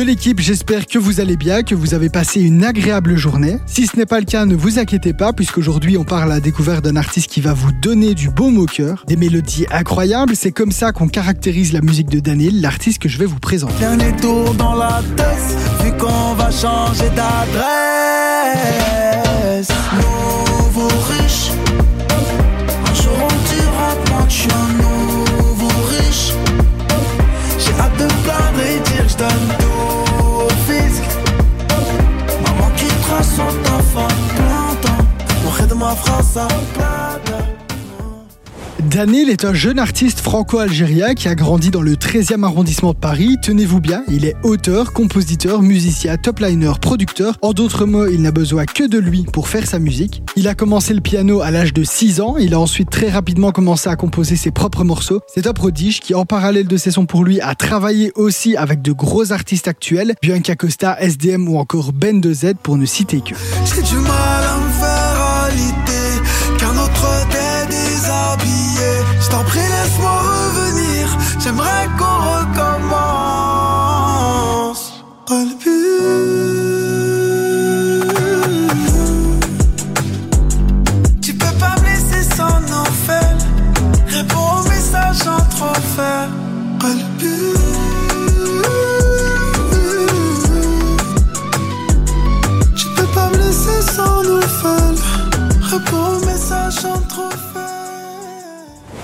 de l'équipe, j'espère que vous allez bien, que vous avez passé une agréable journée. Si ce n'est pas le cas, ne vous inquiétez pas, puisqu'aujourd'hui on parle à la découverte d'un artiste qui va vous donner du baume au cœur, des mélodies incroyables. C'est comme ça qu'on caractérise la musique de Daniel, l'artiste que je vais vous présenter. Dernier tour dans la tête, vu qu'on va changer d'adresse. Nouveau un jour on un nouveau. J'ai hâte de je donne Daniel est un jeune artiste franco-algérien qui a grandi dans le 13e arrondissement de Paris. Tenez-vous bien, il est auteur, compositeur, musicien, top-liner, producteur. En d'autres mots, il n'a besoin que de lui pour faire sa musique. Il a commencé le piano à l'âge de 6 ans. Il a ensuite très rapidement commencé à composer ses propres morceaux. C'est un prodige qui, en parallèle de ses sons pour lui, a travaillé aussi avec de gros artistes actuels, Bianca Costa, SDM ou encore Ben 2Z pour ne citer que.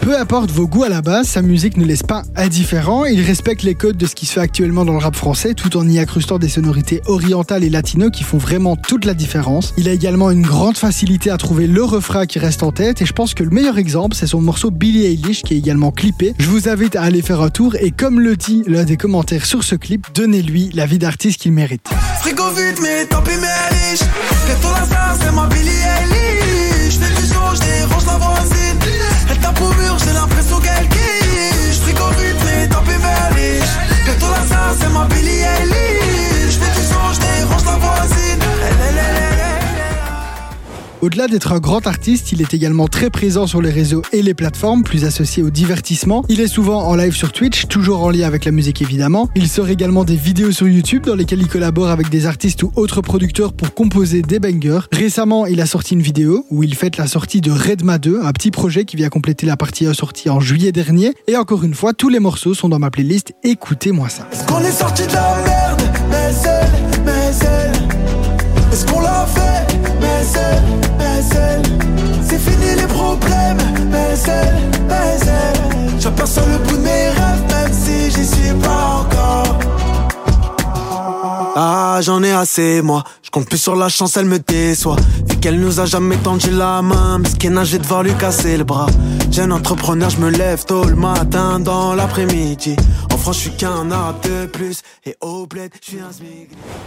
Peu importe vos goûts à la base, sa musique ne laisse pas indifférent. Il respecte les codes de ce qui se fait actuellement dans le rap français tout en y accrustant des sonorités orientales et latino qui font vraiment toute la différence. Il a également une grande facilité à trouver le refrain qui reste en tête et je pense que le meilleur exemple c'est son morceau Billie Eilish qui est également clippé. Je vous invite à aller faire un tour et comme le dit l'un des commentaires sur ce clip, donnez-lui la vie d'artiste qu'il mérite. Frigo vide, mais tant pis. Au-delà d'être un grand artiste, il est également très présent sur les réseaux et les plateformes, plus associé au divertissement. Il est souvent en live sur Twitch, toujours en lien avec la musique évidemment. Il sort également des vidéos sur YouTube dans lesquelles il collabore avec des artistes ou autres producteurs pour composer des bangers. Récemment, il a sorti une vidéo où il fête la sortie de Redma 2, un petit projet qui vient compléter la partie 1 sortie en juillet dernier. Et encore une fois, tous les morceaux sont dans ma playlist. Écoutez-moi ça. Est-ce est sorti de la merde Ah j'en ai assez moi. Je compte plus sur la chance elle me déçoit. Vu qu'elle nous a jamais tendu la main Mesquina j'ai devoir lui casser le bras. Jeune entrepreneur je me lève tôt le matin Dans l'après-midi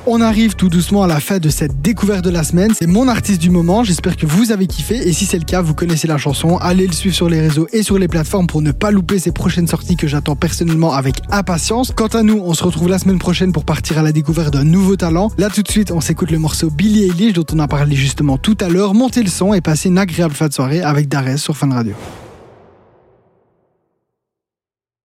On arrive tout doucement à la fin de cette découverte de la semaine. C'est mon artiste du moment. J'espère que vous avez kiffé. Et si c'est le cas, vous connaissez la chanson. Allez le suivre sur les réseaux et sur les plateformes pour ne pas louper ses prochaines sorties que j'attends personnellement avec impatience. Quant à nous, on se retrouve la semaine prochaine pour partir à la découverte d'un nouveau talent. Là, tout de suite, on s'écoute le morceau Billie Eilish dont on a parlé justement tout à l'heure. Montez le son et passez une agréable fin de soirée avec Darès sur Fun Radio.